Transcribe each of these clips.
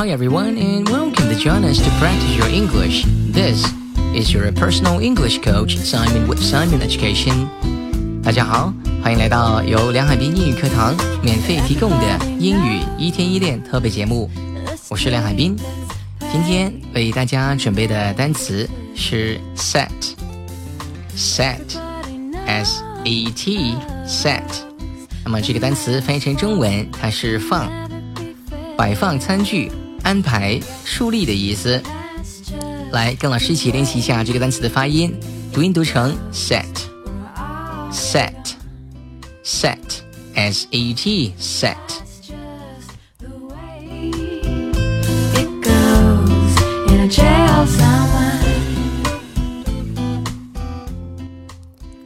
Hi everyone and welcome to join us to practice your English. This is your personal English coach Simon with Simon Education. 大家好，欢迎来到由梁海滨英语课堂免费提供的英语一天一练特别节目。我是梁海滨，今天为大家准备的单词是 set，set，s e t set。那么这个单词翻译成中文，它是放。摆放餐具、安排、树立的意思。来，跟老师一起练习一下这个单词的发音，读音读成 set，set，set，s e t set。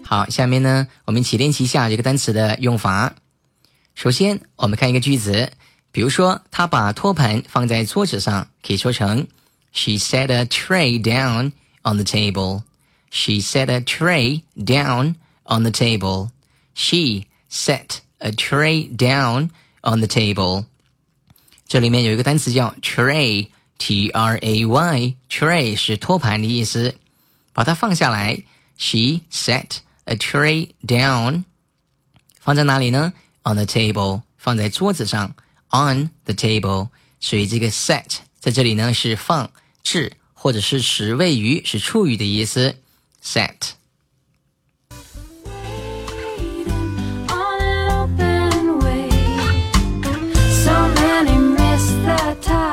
好，下面呢，我们一起练习一下这个单词的用法。首先，我们看一个句子。比如说，他把托盘放在桌子上，可以说成 She set a tray down on the table. She set a tray down on the table. She set a tray down on the table. 这里面有一个单词叫 tray，t r a y，tray 是托盘的意思。把它放下来，She set a tray down，放在哪里呢？On the table，放在桌子上。On the table，所以这个 set 在这里呢是放置或者是使位于是处于的意思。set。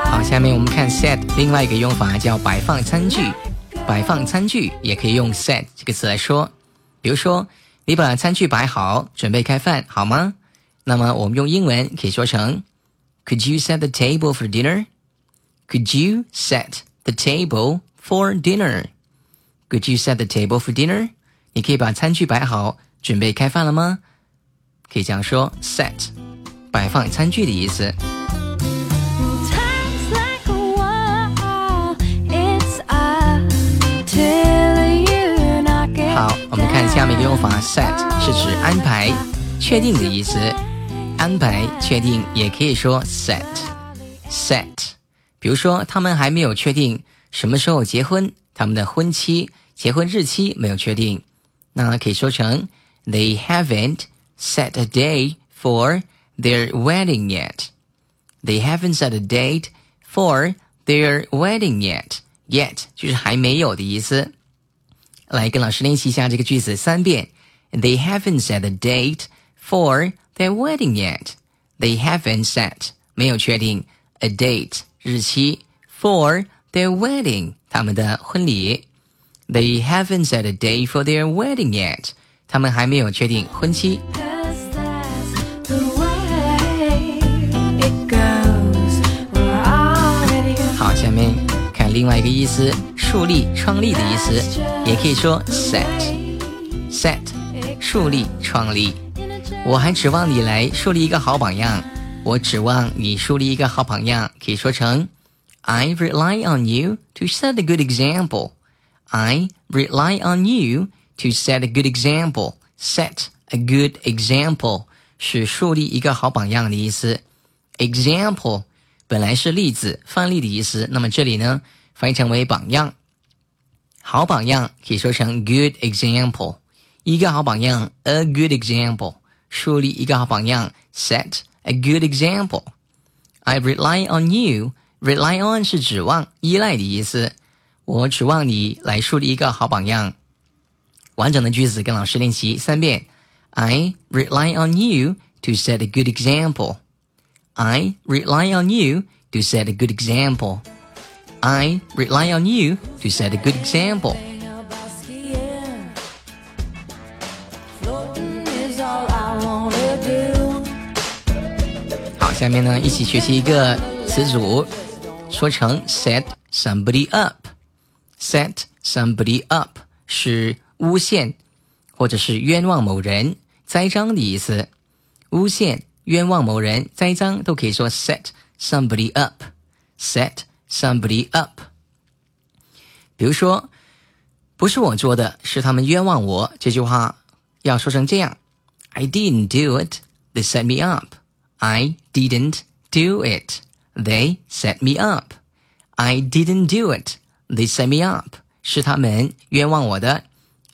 好，下面我们看 set 另外一个用法叫摆放餐具。摆放餐具也可以用 set 这个词来说。比如说，你把餐具摆好，准备开饭，好吗？那么我们用英文可以说成 Could you set the table for dinner? Could you set the table for dinner? Could you set the table for dinner? 你可以把餐具摆好，准备开饭了吗？可以这样说：set，摆放餐具的意思。好，我们看下面一个用法：set 是指安排、确定的意思。 安排、确定也可以说 set，set。比如说，他们还没有确定什么时候结婚，他们的婚期、结婚日期没有确定，那可以说成 They haven't set a date for their wedding yet. They haven't set a date for their wedding yet. Yet 就是还没有的意思。来，跟老师练习一下这个句子三遍。They haven't set a date for their wedding yet. They haven't set 没有确定 a date 日期 for their wedding 他们的婚礼。They haven't set a date for their wedding yet. 他们还没有确定婚期。好，下面看另外一个意思，树立、创立的意思，也可以说 set，set，树立、创立。 我还指望你来树立一个好榜样。我指望你树立一个好榜样，可以说成 I rely on you to set a good example. I rely on you to set a good example. Set a good example 是树立一个好榜样的意思。Example 本来是例子、范例的意思，那么这里呢翻译成为榜样。好榜样可以说成 good example，一个好榜样 a good example。 树立一个好榜样，set a good example. I rely on you. Rely on 是指望、依赖的意思。我指望你来树立一个好榜样。完整的句子跟老师练习三遍。I rely on you to set a good example. I rely on you to set a good example. I rely on you to set a good example. 下面呢，一起学习一个词组，说成 set somebody up。set somebody up 是诬陷或者是冤枉某人、栽赃的意思。诬陷、冤枉某人、栽赃都可以说 set somebody up。set somebody up。比如说，不是我做的，是他们冤枉我。这句话要说成这样：I didn't do it. They set me up. I didn't do it. They set me up. I didn't do it. They set me up. 是他们冤枉我的。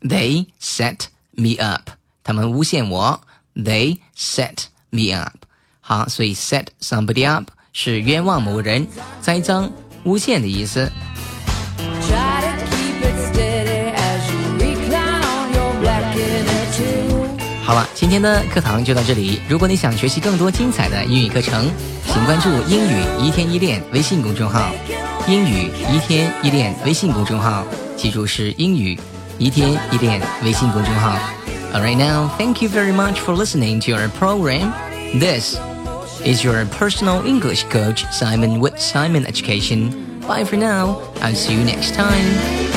They set me up. 他们诬陷我。They set me up. 好，所以 set somebody up 是冤枉某人、栽赃、诬陷的意思。 好了，今天的课堂就到这里。如果你想学习更多精彩的英语课程，请关注“英语一天一练”微信公众号。英语一天一练微信公众号，记住是英语一天一练微信公众号。Alright now, thank you very much for listening to our program. This is your personal English coach Simon with Simon Education. Bye for now. I'll see you next time.